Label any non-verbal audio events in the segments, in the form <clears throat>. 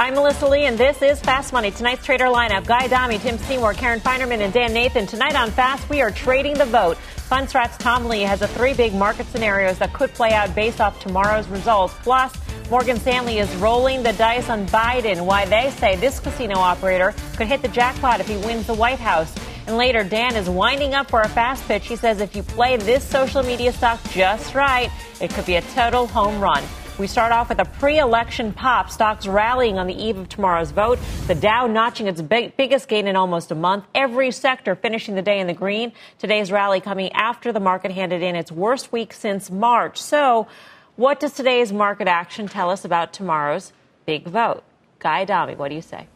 I'm Melissa Lee, and this is Fast Money. Tonight's trader lineup Guy Adami, Tim Seymour, Karen Finerman, and Dan Nathan. Tonight on Fast, we are trading the vote. Fundstrat's Tom Lee has the three big market scenarios that could play out based off tomorrow's results. Plus, Morgan Stanley is rolling the dice on Biden, why they say this casino operator could hit the jackpot if he wins the White House. And later, Dan is winding up for a fast pitch. He says if you play this social media stock just right, it could be a total home run. We start off with a pre election pop. Stocks rallying on the eve of tomorrow's vote. The Dow notching its big, biggest gain in almost a month. Every sector finishing the day in the green. Today's rally coming after the market handed in its worst week since March. So, what does today's market action tell us about tomorrow's big vote? Guy Adami, what do you say?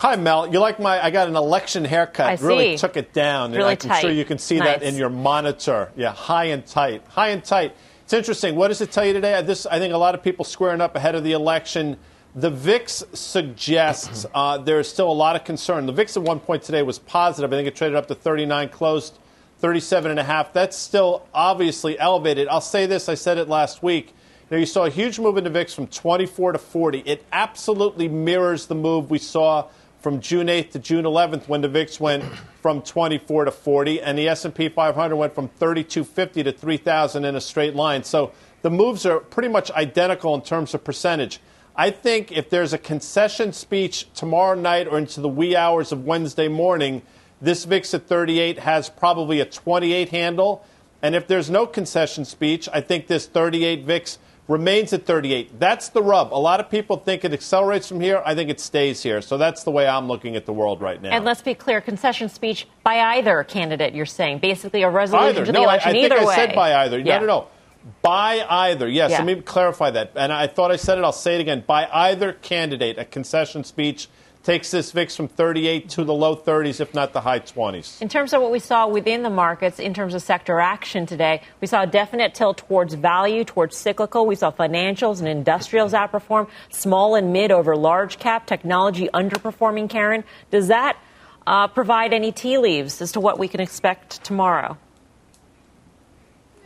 Hi, Mel. You like my? I got an election haircut. I see. Really took it down. Really I'm tight. sure you can see Nice. that in your monitor. Yeah, high and tight. High and tight. It's interesting. What does it tell you today? This, I think, a lot of people squaring up ahead of the election. The VIX suggests <clears throat> uh, there is still a lot of concern. The VIX at one point today was positive. I think it traded up to 39, closed 37 and a half. That's still obviously elevated. I'll say this. I said it last week. You know, you saw a huge move in the VIX from 24 to 40. It absolutely mirrors the move we saw from June 8th to June 11th when the VIX went from 24 to 40 and the S&P 500 went from 3250 to 3000 in a straight line. So the moves are pretty much identical in terms of percentage. I think if there's a concession speech tomorrow night or into the wee hours of Wednesday morning, this VIX at 38 has probably a 28 handle. And if there's no concession speech, I think this 38 VIX remains at 38. That's the rub. A lot of people think it accelerates from here. I think it stays here. So that's the way I'm looking at the world right now. And let's be clear, concession speech by either candidate, you're saying. Basically a resolution either. to the No, I, I election think either I way. said by either. Yeah. No, no, no. By either. Yes, Yeah. let me clarify that. And I thought I said it. I'll say it again. By either candidate, a concession speech takes this VIX from 38 to the low 30s, if not the high 20s. In terms of what we saw within the markets, in terms of sector action today, we saw a definite tilt towards value, towards cyclical. We saw financials and industrials outperform, small and mid over large cap, technology underperforming. Karen, does that uh, provide any tea leaves as to what we can expect tomorrow?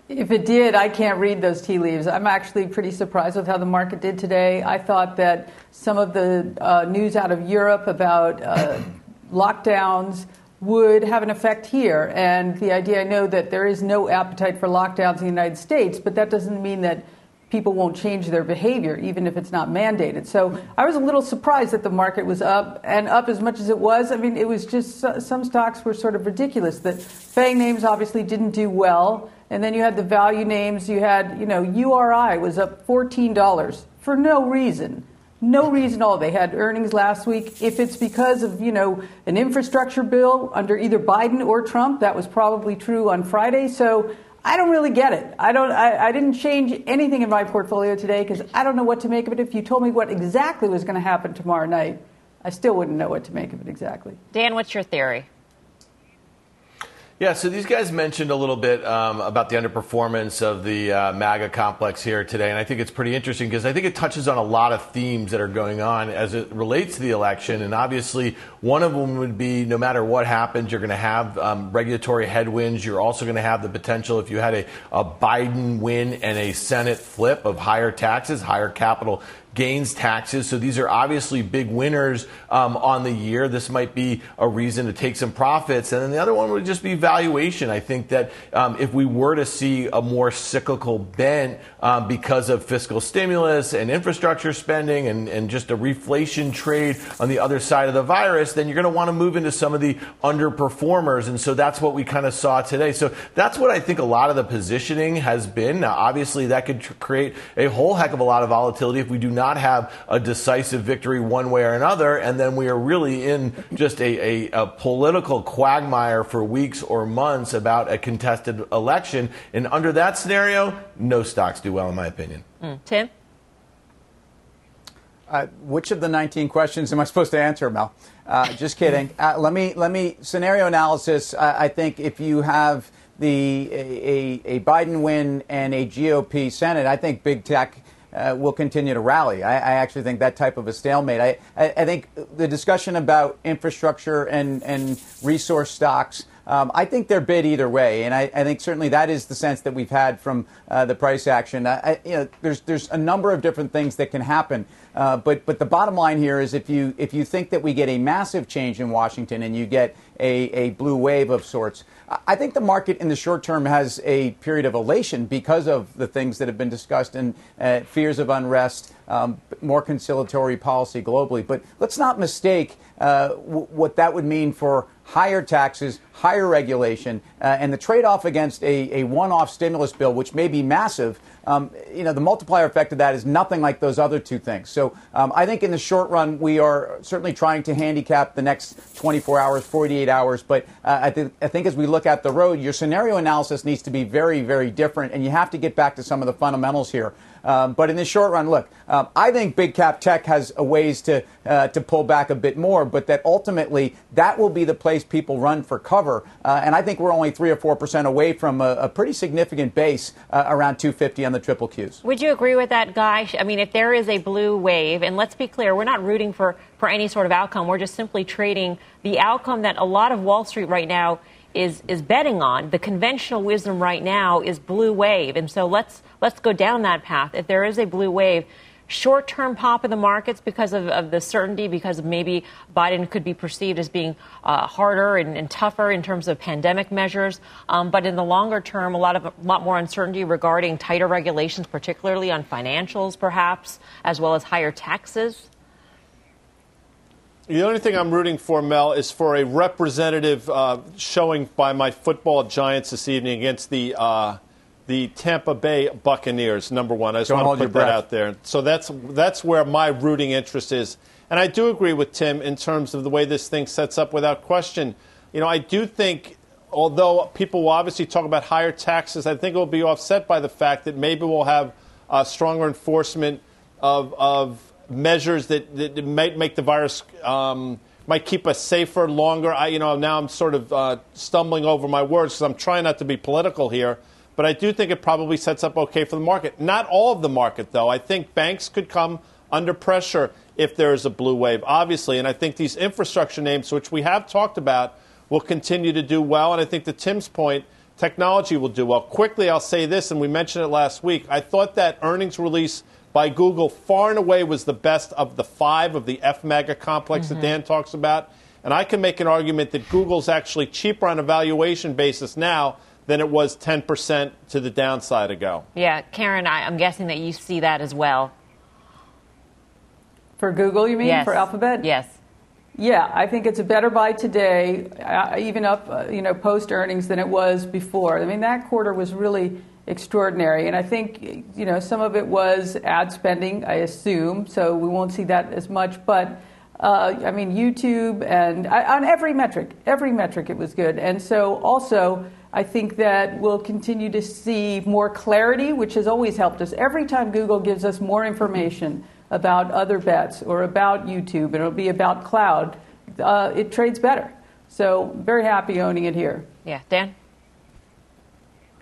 If it did, I can't read those tea leaves. I'm actually pretty surprised with how the market did today. I thought that some of the uh, news out of Europe about uh, <coughs> lockdowns would have an effect here. And the idea I know that there is no appetite for lockdowns in the United States, but that doesn't mean that people won't change their behavior, even if it's not mandated. So I was a little surprised that the market was up and up as much as it was. I mean, it was just some stocks were sort of ridiculous. The FANG names obviously didn't do well. And then you had the value names. You had, you know, URI was up $14 for no reason. No reason at all. They had earnings last week. If it's because of, you know, an infrastructure bill under either Biden or Trump, that was probably true on Friday. So I don't really get it. I don't. I, I didn't change anything in my portfolio today because I don't know what to make of it. If you told me what exactly was going to happen tomorrow night, I still wouldn't know what to make of it exactly. Dan, what's your theory? Yeah, so these guys mentioned a little bit um, about the underperformance of the uh, MAGA complex here today, and I think it's pretty interesting because I think it touches on a lot of themes that are going on as it relates to the election. And obviously, one of them would be no matter what happens, you're going to have um, regulatory headwinds. You're also going to have the potential, if you had a, a Biden win and a Senate flip, of higher taxes, higher capital gains taxes. So these are obviously big winners um, on the year. This might be a reason to take some profits. And then the other one would just be valuation. I think that um, if we were to see a more cyclical bent um, because of fiscal stimulus and infrastructure spending and, and just a reflation trade on the other side of the virus, then you're going to want to move into some of the underperformers. And so that's what we kind of saw today. So that's what I think a lot of the positioning has been. Now, obviously, that could tr- create a whole heck of a lot of volatility if we do not have a decisive victory one way or another. And then we are really in just a, a, a political quagmire for weeks or months about a contested election. And under that scenario, no stocks do well, in my opinion. Mm. Tim? Uh, which of the 19 questions am I supposed to answer, Mel? Uh, just kidding. <laughs> Uh, let me let me scenario analysis. I think if you have the a, a, Biden win and a GOP Senate, I think big tech. Uh, will continue to rally. I, I, actually think that type of a stalemate. I, I, I think the discussion about infrastructure and, and resource stocks um, I think they're bid either way, and I, I, think certainly that is the sense that we've had from uh, the price action. I, you know, there's there's a number of different things that can happen, uh, but but the bottom line here is if you if you think that we get a massive change in Washington and you get a, a blue wave of sorts. I think the market in the short term has a period of elation because of the things that have been discussed and uh, fears of unrest, um, more conciliatory policy globally. But let's not mistake uh, w- what that would mean for higher taxes, higher regulation, uh, and the trade off against a, a one off stimulus bill, which may be massive. Um, you know, the multiplier effect of that is nothing like those other two things. So um, I think in the short run, we are certainly trying to handicap the next 24 hours, 48 hours. But uh, I, th- I think as we look at the road, your scenario analysis needs to be very, very different, and you have to get back to some of the fundamentals here. Um, but in the short run, look, um, I think big cap tech has a ways to uh, to pull back a bit more, but that ultimately that will be the place people run for cover. Uh, and I think we're only three or four percent away from a, a pretty significant base uh, around 250 on the triple Qs. Would you agree with that, Guy? I mean, if there is a blue wave, and let's be clear, we're not rooting for for any sort of outcome. We're just simply trading the outcome that a lot of Wall Street right now is is betting on. The conventional wisdom right now is blue wave, and so let's let's go down that path. If there is a blue wave, short term pop in the markets because of, of, the certainty, because maybe Biden could be perceived as being uh, harder and, and, tougher in terms of pandemic measures. Um, but in the longer term, a lot of a lot more uncertainty regarding tighter regulations, particularly on financials, perhaps, as well as higher taxes. The only thing I'm rooting for, Mel, is for a representative uh, showing by my football giants this evening against the uh, the Tampa Bay Buccaneers. Number one, I just Don't want to put that out there. So that's that's where my rooting interest is, and I do agree with Tim in terms of the way this thing sets up. Without question, you know, I do think. Although people will obviously talk about higher taxes, I think it will be offset by the fact that maybe we'll have uh, stronger enforcement of, of measures that, that might make the virus um, might keep us safer longer. I, you know, now I'm sort of uh, stumbling over my words because I'm trying not to be political here. But I do think it probably sets up okay for the market. Not all of the market, though. I think banks could come under pressure if there is a blue wave, obviously. And I think these infrastructure names, which we have talked about, will continue to do well. And I think to Tim's point, technology will do well. Quickly, I'll say this, and we mentioned it last week. I thought that earnings release by Google far and away was the best of the five of the FAMGA complex mm-hmm. that Dan talks about. And I can make an argument that Google's actually cheaper on a valuation basis now than it was 10% to the downside ago. Yeah, Karen, I, am guessing that you see that as well. For Google, you mean? Yes. For Alphabet? Yes. Yeah, I think it's a better buy today, uh, even up, uh, you know, post earnings than it was before. I mean, that quarter was really extraordinary. And I think, you know, some of it was ad spending, I assume, so we won't see that as much. But, uh, I mean, YouTube and on every metric, every metric it was good. And so also, I think that we'll continue to see more clarity, which has always helped us. Every time Google gives us more information about other bets or about YouTube, and it'll be about cloud, uh, it trades better. So, very happy owning it here. Yeah. Dan?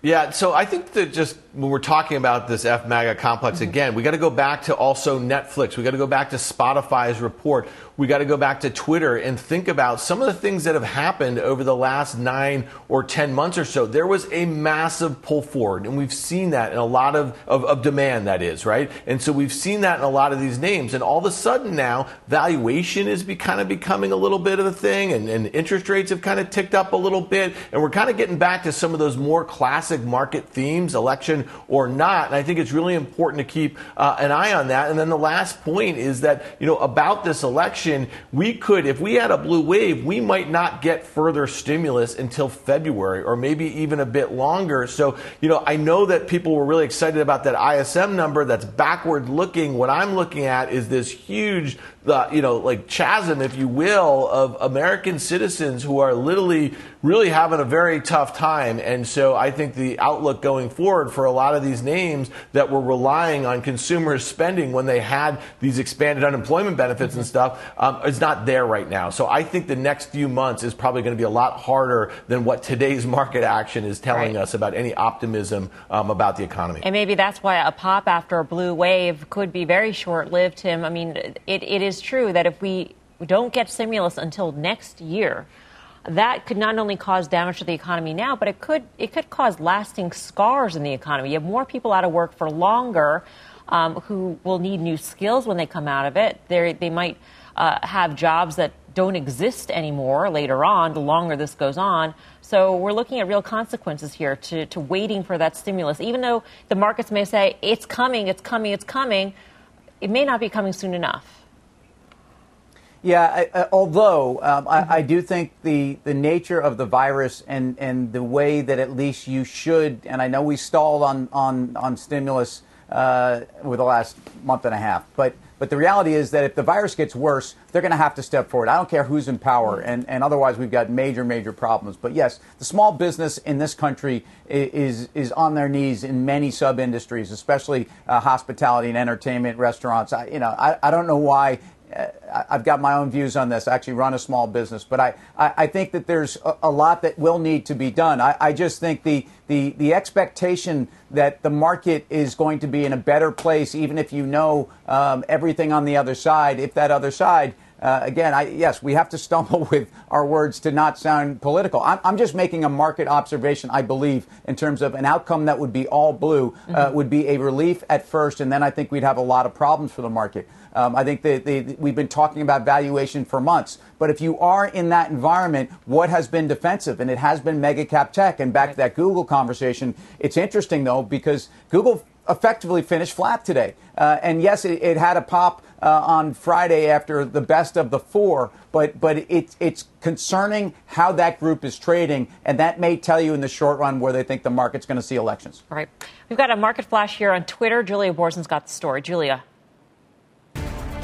Yeah, so I think that just when we're talking about this FAMGA complex mm-hmm. again, we got to go back to also Netflix. We got to go back to Spotify's report. We got to go back to Twitter and think about some of the things that have happened over the last nine or 10 months or so. There was a massive pull forward, and we've seen that in a lot of, of, of demand, that is, right? And so we've seen that in a lot of these names. And all of a sudden now, valuation is be, kind of becoming a little bit of a thing, and, and interest rates have kind of ticked up a little bit. And we're kind of getting back to some of those more classic market themes, election or not. And I think it's really important to keep uh, an eye on that. And then the last point is that, you know, about this election, we could, if we had a blue wave, we might not get further stimulus until February or maybe even a bit longer. So, you know, I know that people were really excited about that ISM number that's backward looking. What I'm looking at is this huge, uh, you know, like chasm, if you will, of American citizens who are literally really having a very tough time. And so I think the outlook going forward for a lot of these names that were relying on consumers spending when they had these expanded unemployment benefits mm-hmm. and stuff um, is not there right now. So I think the next few months is probably going to be a lot harder than what today's <laughs> market action is telling right. us about any optimism um, about the economy. And maybe that's why a pop after a blue wave could be very short lived, Tim. I mean, it, it is true that if we don't get stimulus until next year, that could not only cause damage to the economy now, but it could it could cause lasting scars in the economy. You have more people out of work for longer, um, who will need new skills when they come out of it. They they might uh, have jobs that don't exist anymore later on. The longer this goes on, so we're looking at real consequences here to to waiting for that stimulus. Even though the markets may say it's coming, it's coming, it's coming, it may not be coming soon enough. Yeah, I, although um, I, I, do think the, the nature of the virus and, and the way that at least you should, and I know we stalled on, on, on stimulus uh, over the last month and a half, but, but the reality is that if the virus gets worse, they're going to have to step forward. I don't care who's in power, and, and otherwise we've got major, major problems. But yes, the small business in this country is, is on their knees in many sub industries, especially uh, hospitality and entertainment, restaurants. I, you know, I, I don't know why I've got my own views on this. I actually run a small business, but I, I, think that there's a, a, lot that will need to be done. I, I just think the, the, the expectation that the market is going to be in a better place, even if you know um, everything on the other side, if that other side uh, again, I, yes, we have to stumble <laughs> with our words to not sound political. I'm, I'm, just making a market observation, I believe, in terms of an outcome that would be all blue, uh, mm-hmm. would be a relief at first, and then I think we'd have a lot of problems for the market. Um, I think that we've been talking about valuation for months. But if you are in that environment, what has been defensive? And it has been mega cap tech. And back to that Google conversation, it's interesting, though, because Google effectively finished flat today. Uh, and yes, it, it, had a pop uh, on Friday after the best of the four, but but it, it's concerning how that group is trading, and that may tell you in the short run where they think the market's going to see elections. Right. We've got a market flash here on Twitter. Julia Boorstin's got the story. Julia.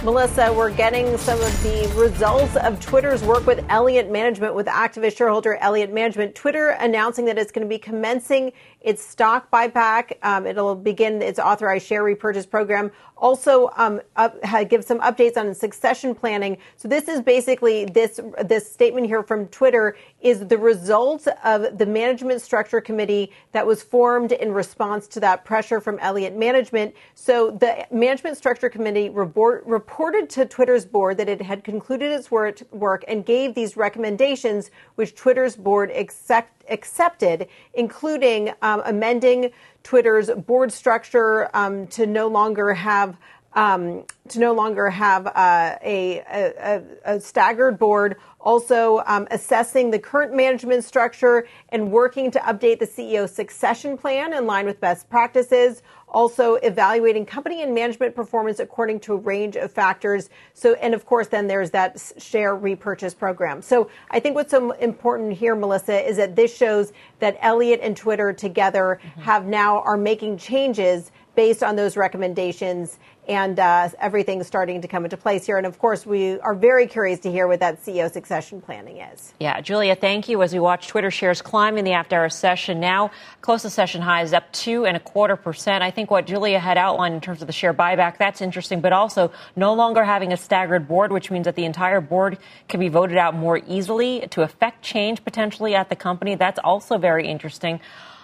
Melissa, we're getting some of the results of Twitter's work with Elliott Management, with activist shareholder Elliott Management. Twitter announcing that it's going to be commencing its stock buyback. Um, it'll begin its authorized share repurchase program. Also, um, up, give some updates on succession planning. So this is basically this this statement here from Twitter is the result of the management structure committee that was formed in response to that pressure from Elliott Management. So the management structure committee report, reported to Twitter's board that it had concluded its work, work and gave these recommendations, which Twitter's board accept, accepted, including um, amending Twitter's board structure um, to no longer have um, to no longer have uh, a, a, a, staggered board, also um, assessing the current management structure and working to update the CEO succession plan in line with best practices, also evaluating company and management performance according to a range of factors. So, and of course, then there's that share repurchase program. So I think what's so important here, Melissa, is that this shows that Elliott and Twitter together mm-hmm. have now are making changes based on those recommendations and uh, everything's starting to come into place here. And of course, we are very curious to hear what that CEO succession planning is. Yeah, Julia, thank you. As we watch Twitter shares climb in the after hour session, now close to session high is up two and a quarter percent. I think what Julia had outlined in terms of the share buyback, that's interesting, but also no longer having a staggered board, which means that the entire board can be voted out more easily to affect change potentially at the company. That's also very interesting.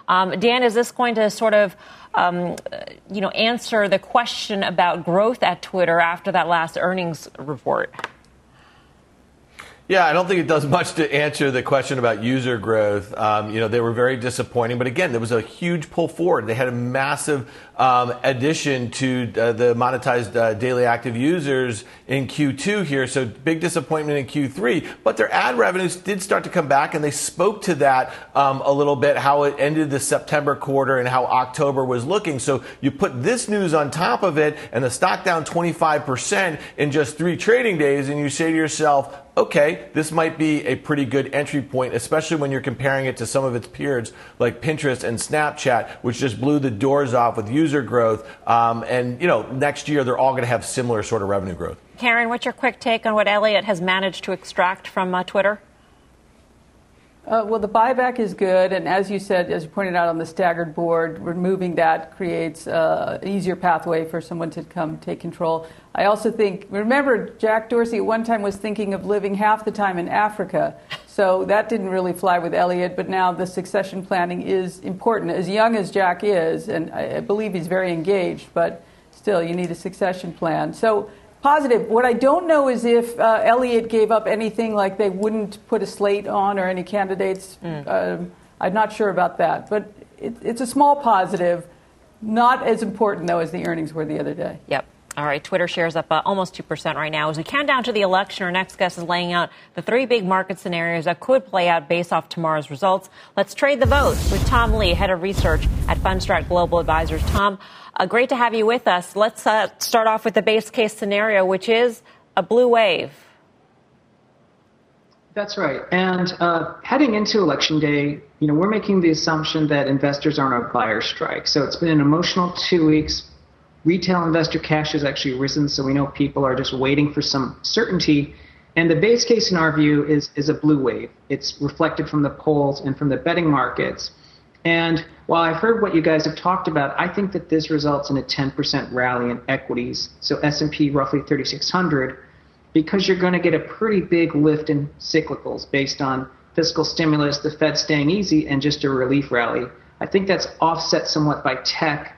Um, Dan, is this going to sort of um, you know, answer the question about growth at Twitter after that last earnings report? Yeah, I don't think it does <laughs> much to answer the question about user growth. Um, you know, they were very disappointing, but again, there was a huge pull forward. They had a massive um, addition to uh, the monetized uh, daily active users in Q2 here, so big disappointment in Q3. But their ad revenues did start to come back, and they spoke to that um, a little bit, how it ended the September quarter and how October was looking. So you put this news on top of it, and the stock down 25% in just three trading days, and you say to yourself, okay, this might be a pretty good entry point, especially when you're comparing it to some of its peers like Pinterest and Snapchat, which just blew the doors off with user growth. Um, and, you know, next year they're all going to have similar sort of revenue growth. Karen, what's your quick take on what Elliott has managed to extract from uh, Twitter? Uh, well, the buyback is good, and as you said, as you pointed out on the staggered board, removing that creates uh, an easier pathway for someone to come take control. I also think, remember, Jack Dorsey at one time was thinking of living half the time in Africa, so that didn't really fly with Elliott. But now the succession planning is important. As young as Jack is, and I, I believe he's very engaged, but still, you need a succession plan. So Positive. What I don't know is if uh, Elliott gave up anything like they wouldn't put a slate on or any candidates. Mm. Uh, I'm not sure about that. But it, it's a small positive. Not as important, though, as the earnings were the other day. Yep. All right, Twitter shares up uh, almost 2% right now. As we count down to the election, our next guest is laying out the three big market scenarios that could play out based off tomorrow's results. Let's trade the vote with Tom Lee, head of research at Fundstrat Global Advisors. Tom, uh, great to have you with us. Let's uh, start off with the base case scenario, which is a blue wave. That's right. And uh, heading into election day, you know, we're making the assumption that investors are on a buyer strike. So it's been an emotional two weeks. Retail investor cash has actually risen, so we know people are just waiting for some certainty. And the base case, in our view, is is a blue wave. It's reflected from the polls and from the betting markets. And while I've heard what you guys have talked about, I think that this results in a 10% rally in equities. So S&P roughly 3600 because you're going to get a pretty big lift in cyclicals based on fiscal stimulus, the Fed staying easy, and just a relief rally. I think that's offset somewhat by tech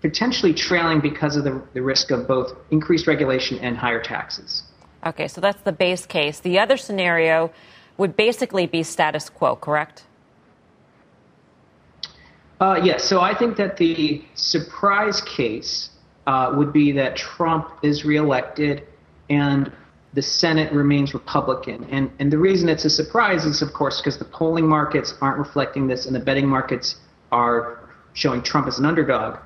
potentially trailing because of the, the risk of both increased regulation and higher taxes. Okay, so that's the base case. The other scenario would basically be status quo, correct? Uh, yes. So I think that the surprise case uh, would be that Trump is reelected and the Senate remains Republican. And, and the reason it's a surprise is, of course, because the polling markets aren't reflecting this and the betting markets are showing Trump as an underdog.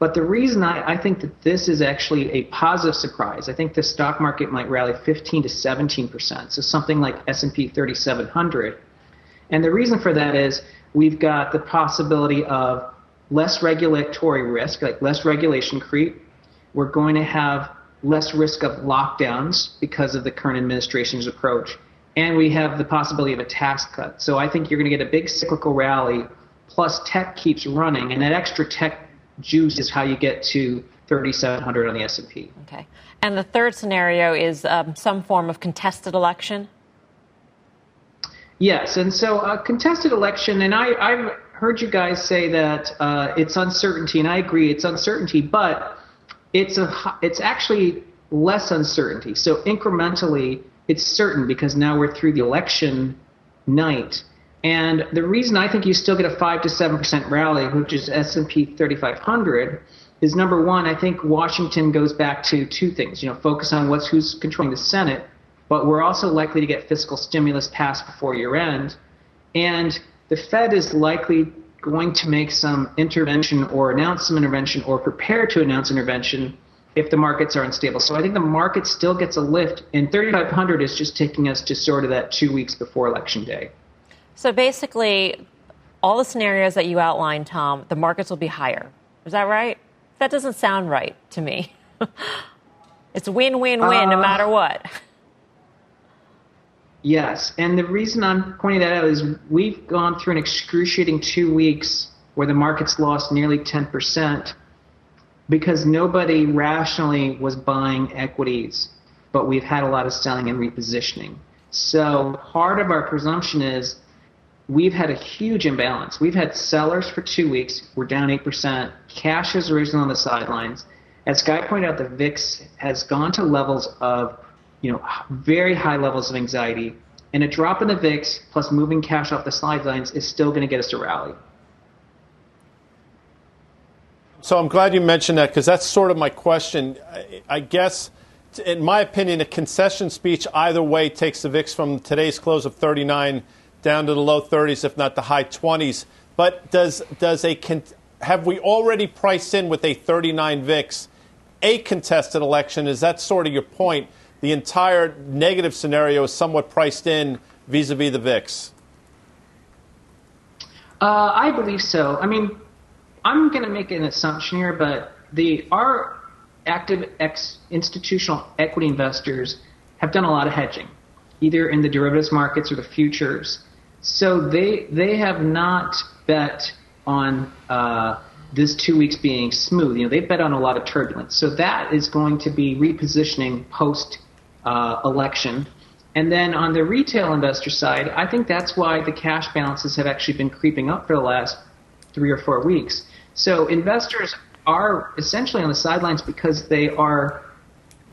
But the reason I, I think that this is actually a positive surprise, I think the stock market might rally 15 to 17 percent, so something like S&P 3700. And the reason for that is We've got the possibility of less regulatory risk, like less regulation creep. We're going to have less risk of lockdowns because of the current administration's approach. And we have the possibility of a tax cut. So I think you're going to get a big cyclical rally, plus tech keeps running, and that extra tech juice is how you get to 3,700 on the S&P. Okay. And the third scenario is um, some form of contested election. Yes, and so a contested election, and I, I've heard you guys say that uh, it's uncertainty, and I agree, it's uncertainty, but it's a it's actually less uncertainty. So incrementally, it's certain because now we're through the election night, and the reason I think you still get a five to seven percent rally, which is S and P 3500, is number one. I think Washington goes back to two things. You know, focus on what's who's controlling the Senate but we're also likely to get fiscal stimulus passed before year end. And the Fed is likely going to make some intervention or announce some intervention or prepare to announce intervention if the markets are unstable. So I think the market still gets a lift, and 3,500 is just taking us to sort of that two weeks before election day. So basically, all the scenarios that you outlined, Tom, the markets will be higher. Is that right? That doesn't sound right to me. <laughs> it's win win win uh, no matter what. Yes, and the reason I'm pointing that out is we've gone through an excruciating two weeks where the market's lost nearly 10% because nobody rationally was buying equities, but we've had a lot of selling and repositioning. So part of our presumption is we've had a huge imbalance. We've had sellers for two weeks, we're down 8%, cash has risen on the sidelines. As Guy pointed out, the VIX has gone to levels of you know, very high levels of anxiety, and a drop in the VIX plus moving cash off the sidelines is still going to get us to rally. So I'm glad you mentioned that because that's sort of my question. I guess, in my opinion, a concession speech either way takes the VIX from today's close of 39 down to the low 30s, if not the high 20s. But does does a have we already priced in with a 39 VIX a contested election? Is that sort of your point? the entire negative scenario is somewhat priced in vis-a-vis the VIX? Uh, I believe so. I mean, I'm going to make an assumption here, but the our active ex institutional equity investors have done a lot of hedging, either in the derivatives markets or the futures. So they they have not bet on uh, this two weeks being smooth. You know, they bet on a lot of turbulence. So that is going to be repositioning post uh, election. And then on the retail investor side, I think that's why the cash balances have actually been creeping up for the last three or four weeks. So investors are essentially on the sidelines because they are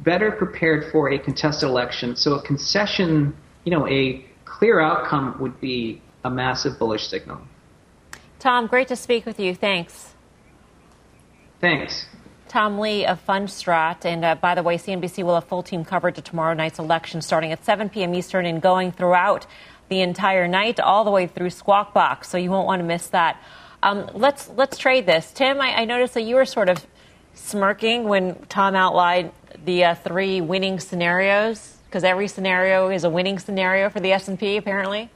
better prepared for a contested election. So a concession, you know, a clear outcome would be a massive bullish signal. Tom, great to speak with you. Thanks. Thanks. Tom Lee of Fundstrat. And uh, by the way, CNBC will have full team coverage of tomorrow night's election starting at 7 p.m. Eastern and going throughout the entire night, all the way through Squawk Box. So you won't want to miss that. Um, let's let's trade this, Tim. I, I, noticed that you were sort of smirking when Tom outlined the uh, three winning scenarios because every scenario is a winning scenario for the S&P, apparently.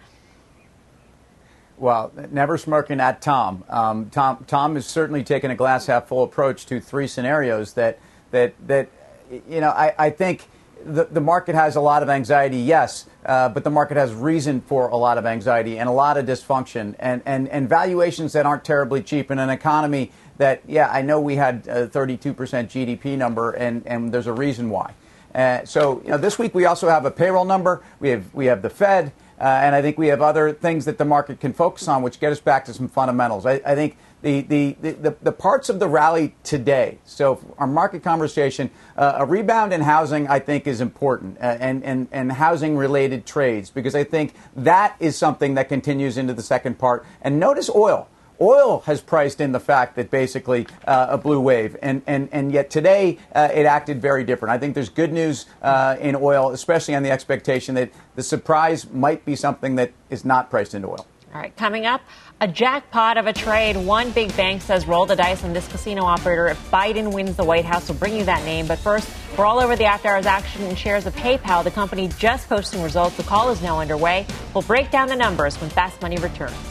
Well, never smirking at Tom. Um, Tom. Tom has certainly taken a glass half full approach to three scenarios that that that you know I, I think the, the market has a lot of anxiety, yes, uh, but the market has reason for a lot of anxiety and a lot of dysfunction and, and, and valuations that aren't terribly cheap in an economy that, yeah, I know we had a 32% GDP number and, and there's a reason why. Uh, so, you know, this week we also have a payroll number. We have, we have the Fed. Uh, and I think we have other things that the market can focus on, which get us back to some fundamentals. I, I think the, the, the, the, parts of the rally today, so our market conversation, uh, a rebound in housing, I think, is important, uh, and, and, and housing related trades, because I think that is something that continues into the second part. And notice oil. Oil has priced in the fact that basically uh, a blue wave, and, and, and yet today uh, it acted very different. I think there's good news uh, in oil, especially on the expectation that the surprise might be something that is not priced into oil. All right, coming up, a jackpot of a trade. One big bank says roll the dice on this casino operator if Biden wins the White House. We'll bring you that name. But first, we're all over the after hours action and shares of PayPal, the company just posting results. The call is now underway. We'll break down the numbers when Fast Money returns.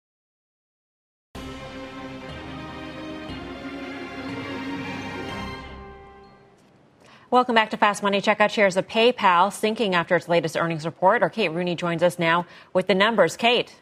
Welcome back to Fast Money. Check out shares of PayPal sinking after its latest earnings report. Our Kate Rooney joins us now with the numbers. Kate.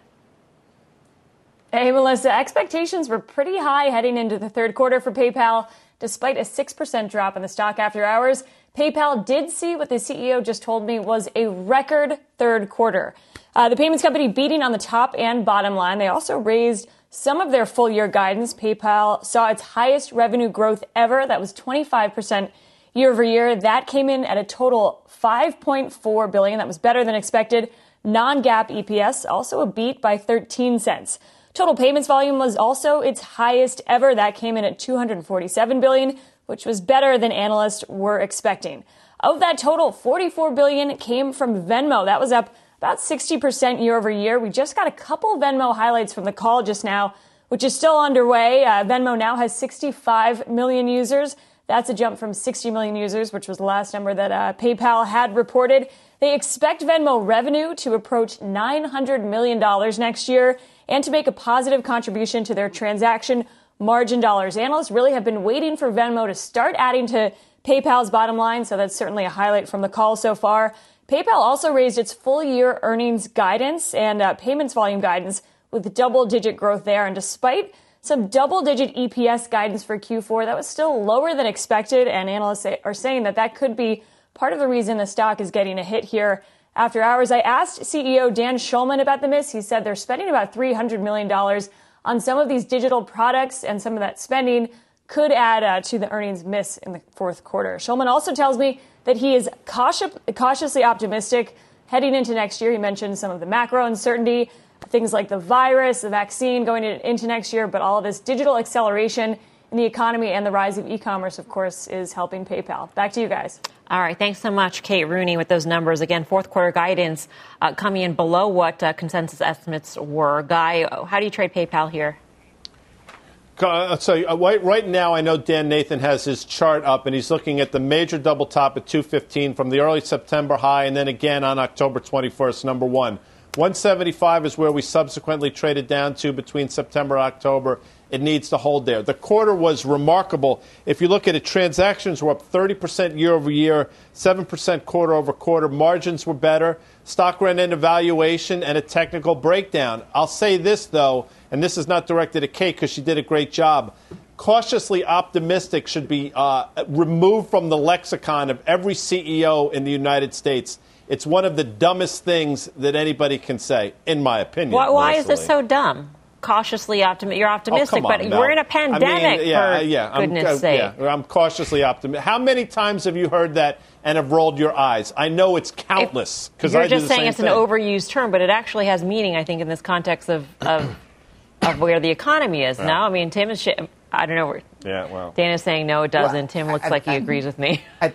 Hey, Melissa. Expectations were pretty high heading into the third quarter for PayPal. Despite a 6% drop in the stock after hours, PayPal did see what the CEO just told me was a record third quarter. Uh, the payments company beating on the top and bottom line. They also raised some of their full year guidance. PayPal saw its highest revenue growth ever. That was 25% year over year. That came in at a total 5.4 billion. That was better than expected. Non-GAAP EPS also a beat by 13 cents. Total payments volume was also its highest ever. That came in at 247 billion, which was better than analysts were expecting. Of that total, 44 billion came from Venmo. That was up about 60% year over year. We just got a couple Venmo highlights from the call just now, which is still underway. Uh, Venmo now has 65 million users. That's a jump from 60 million users, which was the last number that uh, PayPal had reported. They expect Venmo revenue to approach $900 million next year and to make a positive contribution to their transaction margin dollars. Analysts really have been waiting for Venmo to start adding to PayPal's bottom line, so that's certainly a highlight from the call so far. PayPal also raised its full year earnings guidance and uh, payments volume guidance with double digit growth there. And despite some double digit EPS guidance for Q4. That was still lower than expected, and analysts are saying that that could be part of the reason the stock is getting a hit here. After hours, I asked CEO Dan Schulman about the miss. He said they're spending about $300 million on some of these digital products, and some of that spending could add uh, to the earnings miss in the fourth quarter. Schulman also tells me that he is cautious, cautiously optimistic heading into next year. He mentioned some of the macro uncertainty things like the virus, the vaccine going into next year, but all of this digital acceleration in the economy and the rise of e-commerce, of course, is helping PayPal. Back to you guys. All right. Thanks so much, Kate Rooney, with those numbers. Again, fourth quarter guidance uh, coming in below what uh, consensus estimates were. Guy, how do you trade PayPal here? So uh, right, right now, I know Dan Nathan has his chart up, and he's looking at the major double top at 215 from the early September high, and then again on October 21st, number one. 175 is where we subsequently traded down to between September and October. It needs to hold there. The quarter was remarkable. If you look at it, transactions were up 30% year over year, 7% quarter over quarter. Margins were better. Stock ran into valuation and a technical breakdown. I'll say this, though, and this is not directed at Kate because she did a great job. Cautiously optimistic should be uh, removed from the lexicon of every CEO in the United States. It's one of the dumbest things that anybody can say, in my opinion. Why, why is this so dumb? Cautiously optimistic. You're optimistic, oh, but we're in a pandemic. I mean, yeah, yeah, goodness I'm, uh, sake. Yeah, I'm cautiously optimistic. How many times have you heard that and have rolled your eyes? I know it's countless because I you're just saying it's thing. an overused term, but it actually has meaning. I think in this context of of, of where the economy is Yeah. now. I mean, Tim is. Sh- I don't know. where Yeah, well. Dan is saying no, it doesn't. Well, Tim looks I- like he I- agrees with me. <laughs>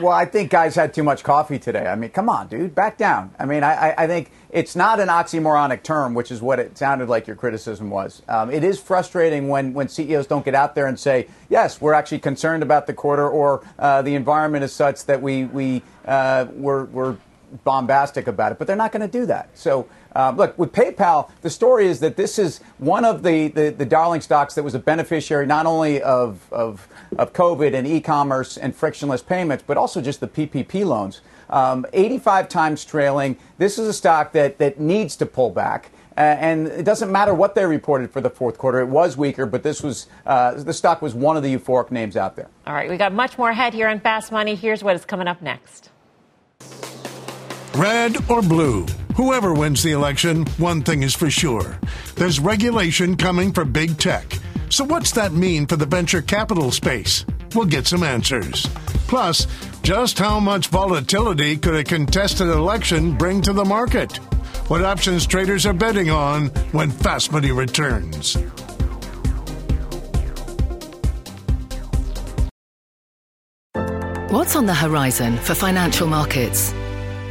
Well, I think guys had too much coffee today. I mean, come on, dude, back down. I mean, I, I- I think it's not an oxymoronic term, which is what it sounded like your criticism was. Um, it is frustrating when, when CEOs don't get out there and say, yes, we're actually concerned about the quarter or uh, the environment is such that we, we, uh, we're, we're bombastic about it, but they're not going to do that. So, uh, look, with PayPal, the story is that this is one of the, the, the darling stocks that was a beneficiary not only of, of, of COVID and e commerce and frictionless payments, but also just the PPP loans. Um, 85 times trailing. This is a stock that, that needs to pull back. And it doesn't matter what they reported for the fourth quarter. It was weaker, but this was uh, the stock was one of the euphoric names out there. All right, we got much more ahead here on Fast Money. Here's what is coming up next. Red or blue, whoever wins the election, one thing is for sure. There's regulation coming for big tech. So, what's that mean for the venture capital space? We'll get some answers. Plus, just how much volatility could a contested election bring to the market? What options traders are betting on when Fast Money returns. What's on the horizon for financial markets?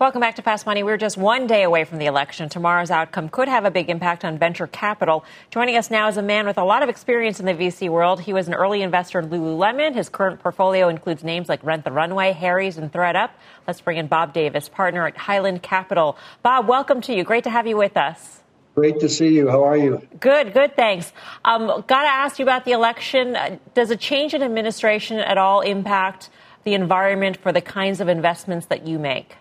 Welcome back to Fast Money. We're just one day away from the election. Tomorrow's outcome could have a big impact on venture capital. Joining us now is a man with a lot of experience in the VC world. He was an early investor in Lululemon. His current portfolio includes names like Rent the Runway, Harry's, and thredUP. Let's bring in Bob Davis, partner at Highland Capital. Bob, welcome to you. Great to have you with us. Great to see you. How are you? Good, good, thanks. Um, Got to ask you about the election. Uh, Does a change in administration at all impact the environment for the kinds of investments that you make?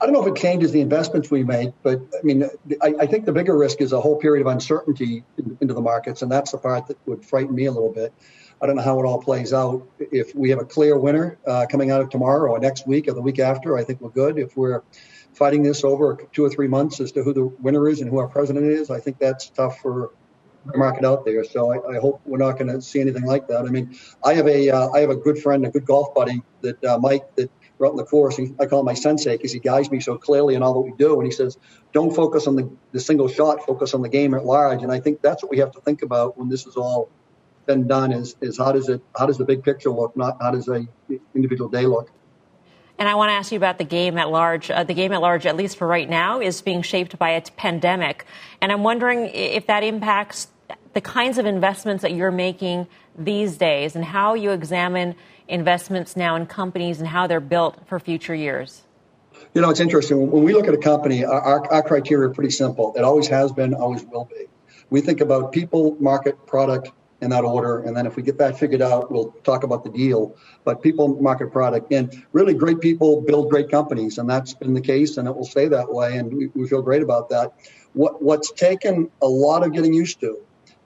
I don't know if it changes the investments we make, but I mean, I, I think the bigger risk is a whole period of uncertainty in, into the markets, and that's the part that would frighten me a little bit. I don't know how it all plays out. If we have a clear winner uh, coming out of tomorrow or next week or the week after, I think we're good. If we're fighting this over two or three months as to who the winner is and who our president is, I think that's tough for the market out there. So I, I hope we're not going to see anything like that. I mean, I have a uh, I have a good friend, a good golf buddy that uh, Mike that out in the course. He, I call him my sensei because he guides me so clearly in all that we do. And he says, don't focus on the, the single shot, focus on the game at large. And I think that's what we have to think about when this is all been done is, is how does it, how does the big picture look, not how does a individual day look. And I want to ask you about the game at large. Uh, the game at large, at least for right now, is being shaped by a pandemic. And I'm wondering if that impacts the kinds of investments that you're making these days and how you examine investments now in companies and how they're built for future years? You know, it's interesting. When we look at a company, our, our criteria are pretty simple. It always has been, always will be. We think about people, market, product, in that order. And then if we get that figured out, we'll talk about the deal. But people, market, product, and really great people build great companies, and that's been the case, and it will stay that way. And we, we feel great about that. What what's taken a lot of getting used to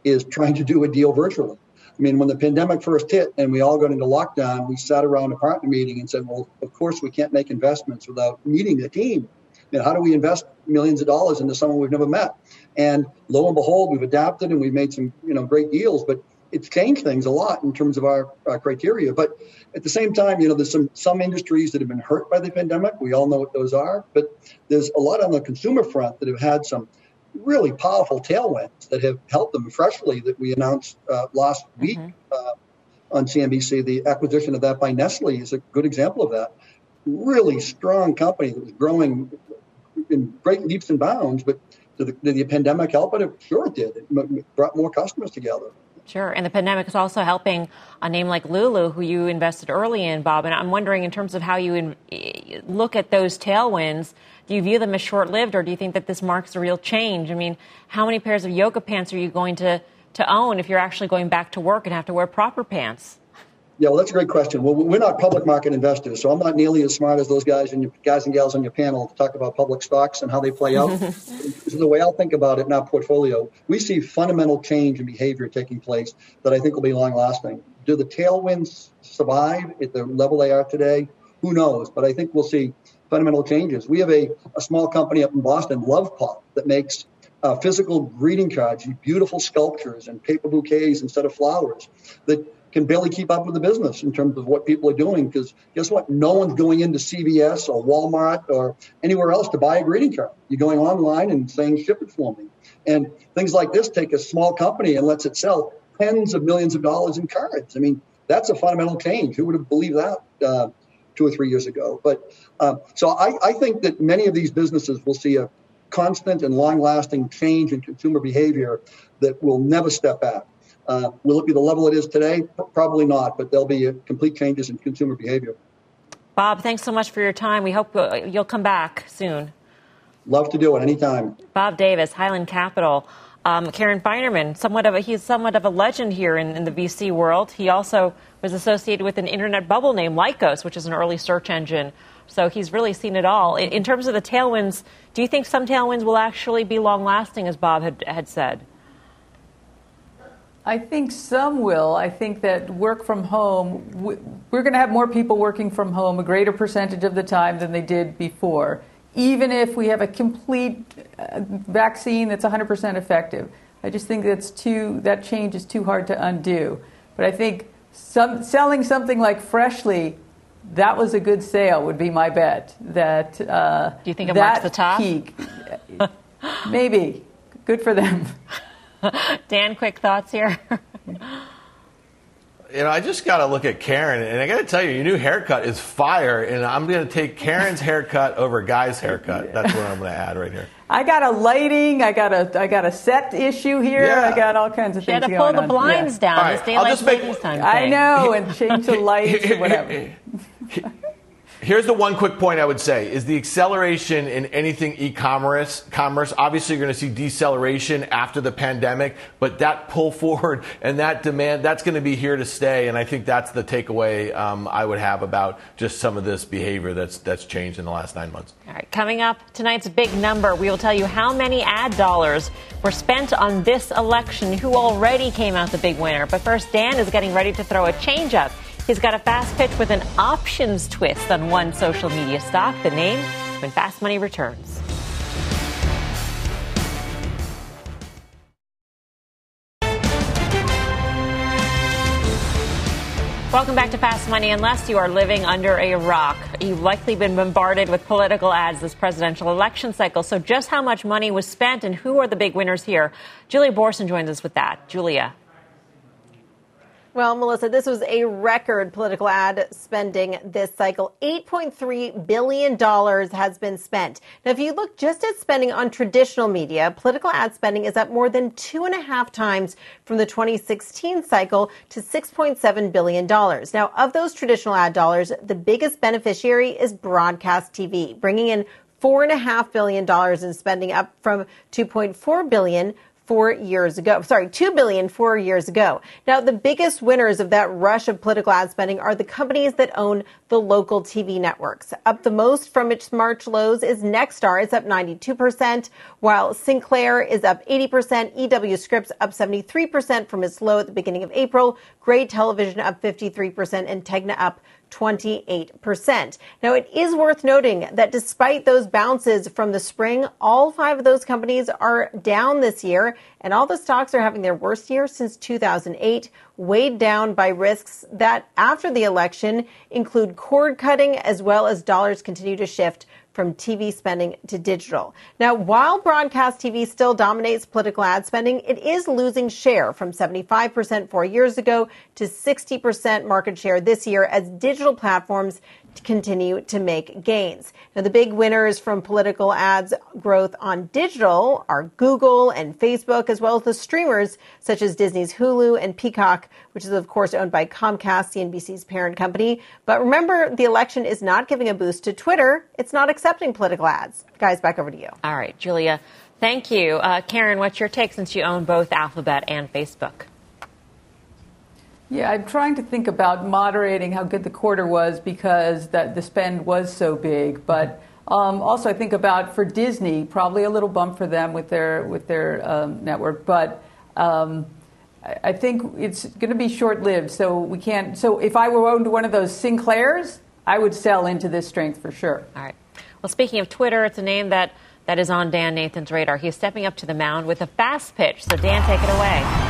is trying to do a deal virtually. I mean, when the pandemic first hit and we all got into lockdown, we sat around a partner meeting and said, well, of course, we can't make investments without meeting the team. You know, how do we invest millions of dollars into someone we've never met? And lo and behold, we've adapted and we've made some, you know, great deals, but it's changed things a lot in terms of our, our criteria. But at the same time, you know, there's some some industries that have been hurt by the pandemic. We all know what those are, but there's a lot on the consumer front that have had some really powerful tailwinds that have helped them Freshly that we announced uh, last week mm-hmm. on CNBC. The acquisition of that by Nestle is a good example of that. Really strong company that was growing in great leaps and bounds, but did the, did the pandemic help it? Sure, it did. It brought more customers together. Sure. And the pandemic is also helping a name like Lulu, who you invested early in, Bob. And I'm wondering, in terms of how you in, eh, look at those tailwinds, do you view them as short lived or do you think that this marks a real change? I mean, how many pairs of yoga pants are you going to, to own if you're actually going back to work and have to wear proper pants? Yeah, well, that's a great question. Well, we're not public market investors, so I'm not nearly as smart as those guys and guys and gals on your panel to talk about public stocks and how they play out. <laughs> the way I'll think about it in our portfolio, we see fundamental change in behavior taking place that I think will be long lasting. Do the tailwinds survive at the level they are today? Who knows? But I think we'll see fundamental changes. We have a, a small company up in Boston, Lovepop, that makes uh, physical greeting cards, beautiful sculptures and paper bouquets instead of flowers that can barely keep up with the business in terms of what people are doing. Because guess what? No one's going into CVS or Walmart or anywhere else to buy a greeting card. You're going online and saying, ship it for me. And things like this take a small company and lets it sell tens of millions of dollars in cards. I mean, that's a fundamental change. Who would have believed that? Uh, two or three years ago. But um, so I, I think that many of these businesses will see a constant and long lasting change in consumer behavior that will never step back. Uh, will it be the level it is today? Probably not, but there'll be complete changes in consumer behavior. Bob, thanks so much for your time. We hope uh, you'll come back soon. Love to do it anytime. Bob Davis, Highland Capital. Um, Karen Finerman, somewhat of a, he's somewhat of a legend here in, in, the VC world. He also was associated with an internet bubble named Lycos, which is an early search engine. So he's really seen it all. In, in terms of the tailwinds, do you think some tailwinds will actually be long lasting, as Bob had, had said? I think some will. I think that work from home, we're going to have more people working from home a greater percentage of the time than they did before even if we have a complete uh, vaccine that's 100% effective. I just think that's too, that change is too hard to undo. But I think some, selling something like Freshly, that was a good sale, would be my bet. That uh, Do you think it marks the top? Peak, maybe. Good for them. <laughs> <laughs> Dan, quick thoughts here. you know, I just got to look at Karen, and I got to tell you, your new haircut is fire, and I'm going to take Karen's haircut over Guy's haircut. <laughs> That's what I'm going to add right here. I got a lighting, I got a, I got a set issue here. Yeah. I got all kinds of she things. Had to pull the blinds yeah. down. Right, this daylight savings time. I know, <laughs> and change the lights or whatever. Here's the one quick point I would say is the acceleration in anything e-commerce. Commerce, obviously, you're going to see deceleration after the pandemic, but that pull <laughs> forward and that demand, that's going to be here to stay. And I think that's the takeaway um, I would have about just some of this behavior that's that's changed in the last nine months. All right, coming up tonight's big number, we will tell you how many ad dollars were spent on this election, who already came out the big winner. But first, Dan is getting ready to throw a changeup. He's got a fast pitch with an options twist on one social media stock. The name when Fast Money returns. Welcome back to Fast Money. Unless you are living under a rock, you've likely been bombarded with political ads this presidential election cycle. So, just how much money was spent and who are the big winners here? Julia Boorstin joins us with that. Julia. Well, Melissa, this was a record political ad spending this cycle. $8.3 billion has been spent. Now, if you look just at spending on traditional media, political ad spending is up more than two and a half times from the 2016 cycle to $6.7 billion. Now, of those traditional ad dollars, the biggest beneficiary is broadcast TV, bringing in $4.5 billion in spending up from $2.4 billion four years ago. Sorry, two billion four years ago. Now, the biggest winners of that rush of political ad spending are the companies that own the local TV networks. Up the most from its March lows is Nexstar. It's up 92%, while Sinclair is up 80%, EW Scripps up 73% from its low at the beginning of April, Gray Television up 53%, and Tegna up 28%. Now, it is worth noting that despite those bounces from the spring, all five of those companies are down this year, and all the stocks are having their worst year since 2008, weighed down by risks that after the election include cord cutting as well as dollars continue to shift from TV spending to digital. Now, while broadcast TV still dominates political ad spending, it is losing share from 75% four years ago to 60% market share this year as digital platforms continue to make gains. Now, the big winners from political ads growth on digital are Google and Facebook, as well as the streamers such as Disney's Hulu and Peacock, which is, of course, owned by Comcast, CNBC's parent company. But remember, the election is not giving a boost to Twitter. It's not accepting political ads. Guys, back over to you. All right, Julia. Thank you. Uh, Karen, what's your take since you own both Alphabet and Facebook? Yeah, I'm trying to think about moderating how good the quarter was because that the spend was so big. But um, also, I think about for Disney, probably a little bump for them with their with their um, network. But um, I think it's going to be short lived. So we can't. So if I were owned one of those Sinclairs, I would sell into this strength for sure. All right. Well, speaking of Twitter, it's a name that that is on Dan Nathan's radar. He's stepping up to the mound with a fast pitch. So Dan, take it away.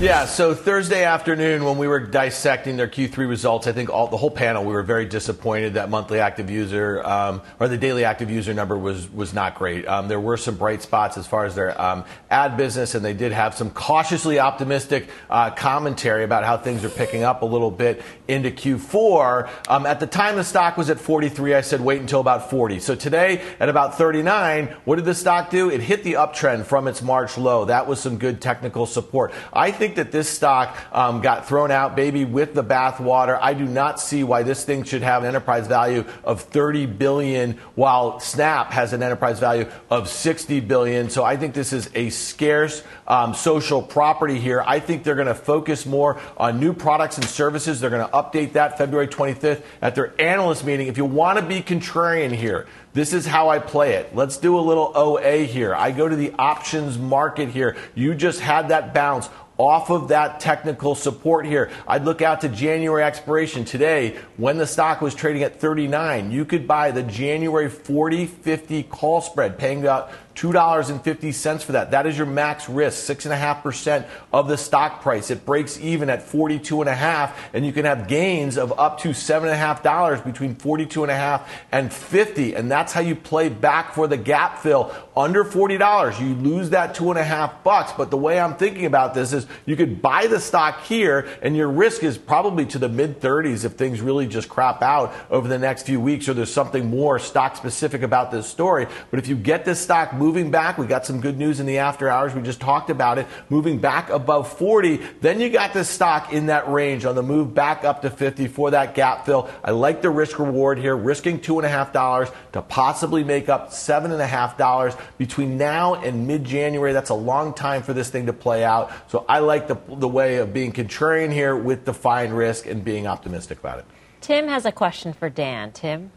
Yeah, so Thursday afternoon when we were dissecting their Q3 results, I think all, the whole panel we were very disappointed that monthly active user um, or the daily active user number was was not great. Um, there were some bright spots as far as their um, ad business, and they did have some cautiously optimistic uh, commentary about how things are picking up a little bit into Q4. Um, at the time the stock was at 43, I said wait until about 40. So today at about 39, what did the stock do? It hit the uptrend from its March low. That was some good technical support. I think think that this stock um, got thrown out, baby, with the bathwater. I do not see why this thing should have an enterprise value of 30 billion, while Snap has an enterprise value of 60 billion. So I think this is a scarce um, social property here. I think they're going to focus more on new products and services. They're going to update that February 25th at their analyst meeting. If you want to be contrarian here, this is how I play it. Let's do a little OA here. I go to the options market here. You just had that bounce off of that technical support here. I'd look out to January expiration today when the stock was trading at 39. You could buy the January 40 50 call spread, paying about $2.50 for that. That is your max risk, 6.5% of the stock price. It breaks even at 42.5 and you can have gains of up to $7.5 between 42.5 and 50. And that's how you play back for the gap fill under $40. You lose that two and a half bucks. But the way I'm thinking about this is you could buy the stock here and your risk is probably to the mid 30s if things really just crap out over the next few weeks or there's something more stock specific about this story. But if you get this stock moving, moving back. We got some good news in the after hours. We just talked about it. Moving back above 40. Then you got this stock in that range on the move back up to 50 for that gap fill. I like the risk reward here, risking $2.5 to possibly make up $7.5 between now and mid January. That's a long time for this thing to play out. So I like the, the way of being contrarian here with defined risk and being optimistic about it. Tim has a question for Dan. Tim?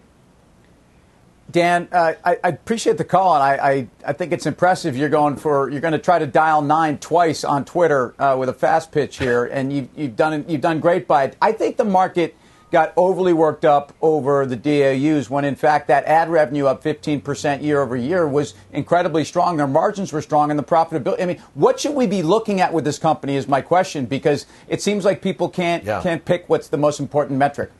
Dan, uh, I, I, appreciate the call, and I, I, I, think it's impressive. You're going for you're going to try to dial nine twice on Twitter uh, with a fast pitch here, and you, you've done you've done great by it. I think the market got overly worked up over the DAUs when in fact that ad revenue up 15% year over year was incredibly strong. Their margins were strong and the profitability. I mean, what should we be looking at with this company is my question because it seems like people can't yeah. can't pick what's the most important metric.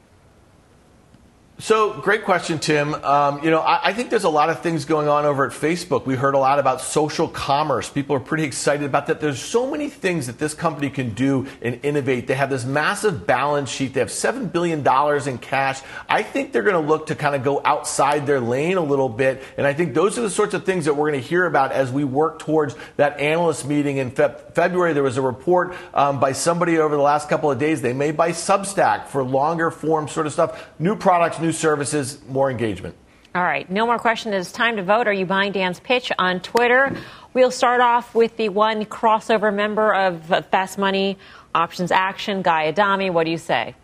So, great question, Tim. Um, you know, I, I, think there's a lot of things going on over at Facebook. We heard a lot about social commerce. People are pretty excited about that. There's so many things that this company can do and innovate. They have this massive balance sheet. They have $7 billion in cash. I think they're going to look to kind of go outside their lane a little bit. And I think those are the sorts of things that we're going to hear about as we work towards that analyst meeting in fe- February. There was a report um, by somebody over the last couple of days. They may buy Substack for longer form sort of stuff. New products, new services, more engagement. All right, no more question. It's time to vote. Are you buying Dan's pitch on Twitter? We'll start off with the one crossover member of Fast Money Options Action, Guy Adami. What do you say?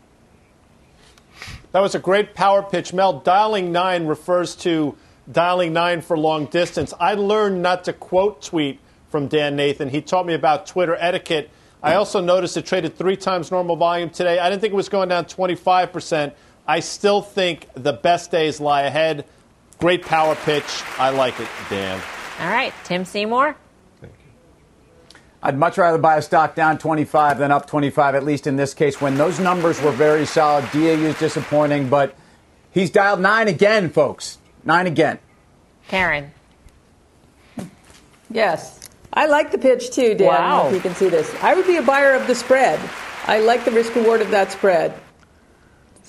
That was a great power pitch. Mel, dialing nine refers to dialing nine for long distance. I learned not to quote tweet from Dan Nathan. He taught me about Twitter etiquette. I also noticed it traded three times normal volume today. I didn't think it was going down 25%. I still think the best days lie ahead. Great power pitch. I like it, Dan. All right, Tim Seymour. I'd much rather buy a stock down 25 than up 25, at least in this case, when those numbers were very solid. DAU is disappointing, but he's dialed nine again, folks. Nine again. Karen. Yes. I like the pitch too, Dan. Wow. If you can see this. I would be a buyer of the spread. I like the risk reward of that spread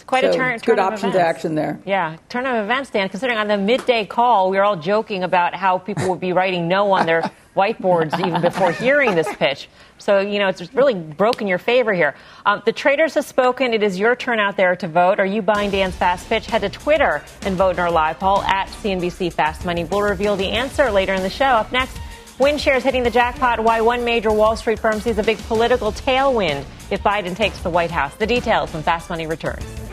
quite so a turn. Good turn options action there. Yeah, turn of events, Dan. Considering on the midday call, we were all joking about how people would be writing no on their <laughs> whiteboards even before hearing this pitch. So you know it's really broken your favor here. Um, the traders have spoken. It is your turn out there to vote. Are you buying Dan's fast pitch? Head to Twitter and vote in our live poll at CNBC Fast Money. We'll reveal the answer later in the show. Up next. Wynn shares hitting the jackpot. Why one major Wall Street firm sees a big political tailwind if Biden takes the White House. The details when Fast Money returns.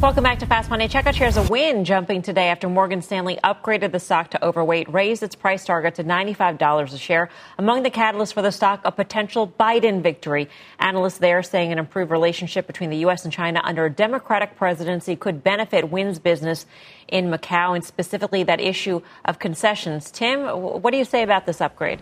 Welcome back to Fast Money. Checkout shares a Wynn jumping today after Morgan Stanley upgraded the stock to overweight, raised its price target to $95 a share. Among the catalysts for the stock, a potential Biden victory. Analysts there saying an improved relationship between the U.S. and China under a Democratic presidency could benefit Wynn's business in Macau and specifically that issue of concessions. Tim, what do you say about this upgrade?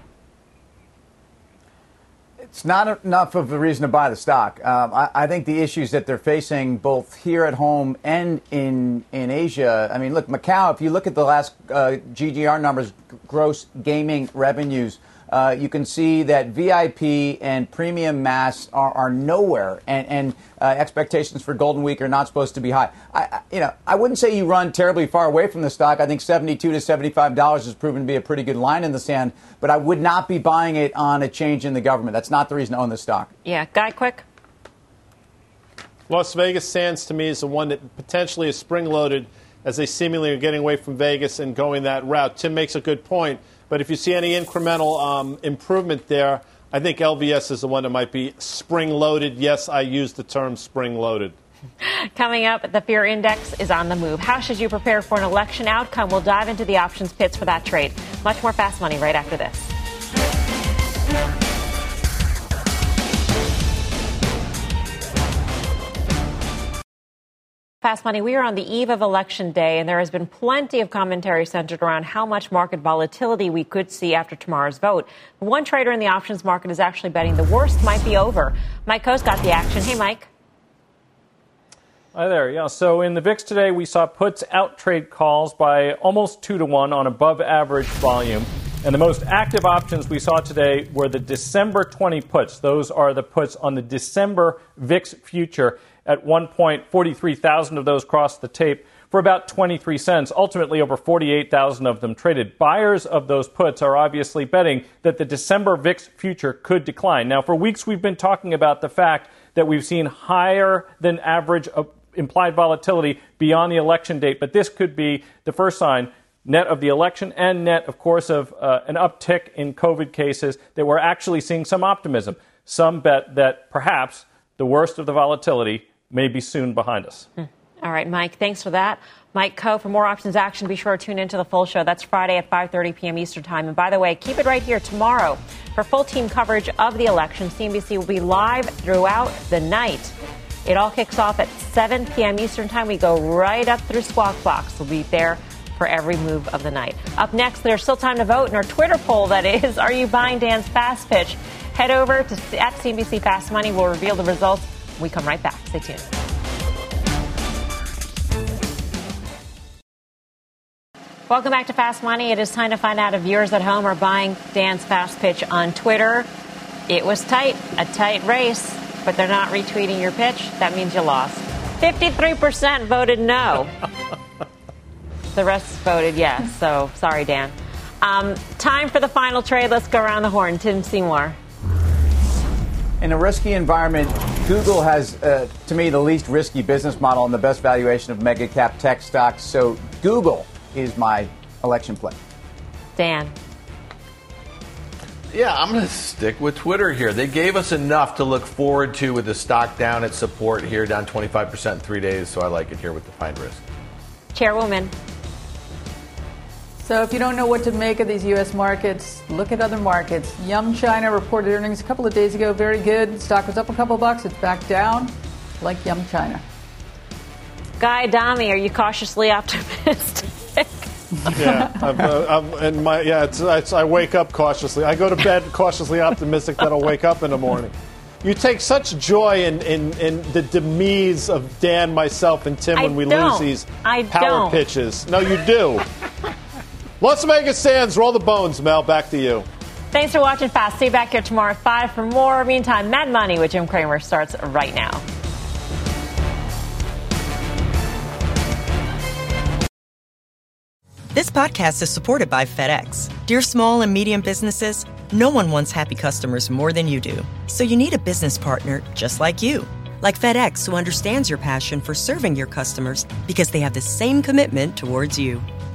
It's not enough of a reason to buy the stock. Um, I, I, think the issues that they're facing both here at home and in in Asia. I mean, look, Macau. If you look at the last uh, GGR numbers, gross gaming revenues uh, you can see that VIP and premium mass are, are nowhere, and, and uh, expectations for Golden Week are not supposed to be high. I, I, you know, I wouldn't say you run terribly far away from the stock. I think seventy-two to seventy-five dollars has proven to be a pretty good line in the sand, but I would not be buying it on a change in the government. That's not the reason to own the stock. Yeah, Guy, quick. Las Vegas Sands to me is the one that potentially is spring-loaded as they seemingly are getting away from Vegas and going that route. Tim makes a good point. But if you see any incremental um, improvement there, I think LVS is the one that might be spring loaded. Yes, I use the term spring loaded. <laughs> Coming up, the fear index is on the move. How should you prepare for an election outcome? We'll dive into the options pits for that trade. Much more fast money right after this. Fast Money, we are on the eve of election day, and there has been plenty of commentary centered around how much market volatility we could see after tomorrow's vote. One trader in the options market is actually betting the worst might be over. Mike Khouw's got the action. Hey, Mike. Hi there. Yeah. So in the VIX today, we saw puts out trade calls by almost two to one on above average volume. And the most active options we saw today were the December 20 puts. Those are the puts on the December VIX future. At one point, 43,000 of those crossed the tape for about 23 cents. Ultimately, over 48,000 of them traded. Buyers of those puts are obviously betting that the December VIX future could decline. Now, for weeks, we've been talking about the fact that we've seen higher than average uh, implied volatility beyond the election date, but this could be the first sign net of the election and net, of course, of uh, an uptick in COVID cases that we're actually seeing some optimism. Some bet that perhaps the worst of the volatility may be soon behind us. Hmm. All right, Mike, thanks for that. Mike Khouw, for more options action, be sure to tune into the full show. That's Friday at 5.30 p.m. Eastern Time. And by the way, keep it right here tomorrow for full team coverage of the election. CNBC will be live throughout the night. It all kicks off at 7 p.m. Eastern Time. We go right up through Squawk Box. We'll be there for every move of the night. Up next, there's still time to vote in our Twitter poll that is, <laughs> are you buying Dan's fast pitch? Head over to at CNBC Fast Money. We'll reveal the results. We come right back. Stay tuned. Welcome back to Fast Money. It is time to find out if viewers at home are buying Dan's fast pitch on Twitter. It was tight, a tight race, but they're not retweeting your pitch. That means you lost. 53% voted no. <laughs> the rest voted yes. So sorry, Dan. Um, time for the final trade. Let's go around the horn. Tim Seymour. In a risky environment, Google has, uh, to me, the least risky business model and the best valuation of mega cap tech stocks. So Google is my election play. Dan. Yeah, I'm going to stick with Twitter here. They gave us enough to look forward to with the stock down at support here, down 25% in three days. So I like it here with the fine risk. Chairwoman. So if you don't know what to make of these U.S. markets, look at other markets. Yum China reported earnings a couple of days ago, very good. Stock was up a couple bucks. It's back down, like Yum China. Guy Adami, are you cautiously optimistic? <laughs> yeah, I'm, uh, I'm, and my yeah, it's, it's, I wake up cautiously. I go to bed cautiously optimistic that I'll wake up in the morning. You take such joy in, in, in the demise of Dan, myself, and Tim I when we don't. lose these I power don't. pitches. No, you do. Las Vegas Sands, roll the bones, Mel. Back to you. Thanks for watching Fast. See you back here tomorrow at 5 for more. Meantime, Mad Money with Jim Cramer starts right now. This podcast is supported by FedEx. Dear small and medium businesses, no one wants happy customers more than you do. So you need a business partner just like you. Like FedEx, who understands your passion for serving your customers because they have the same commitment towards you.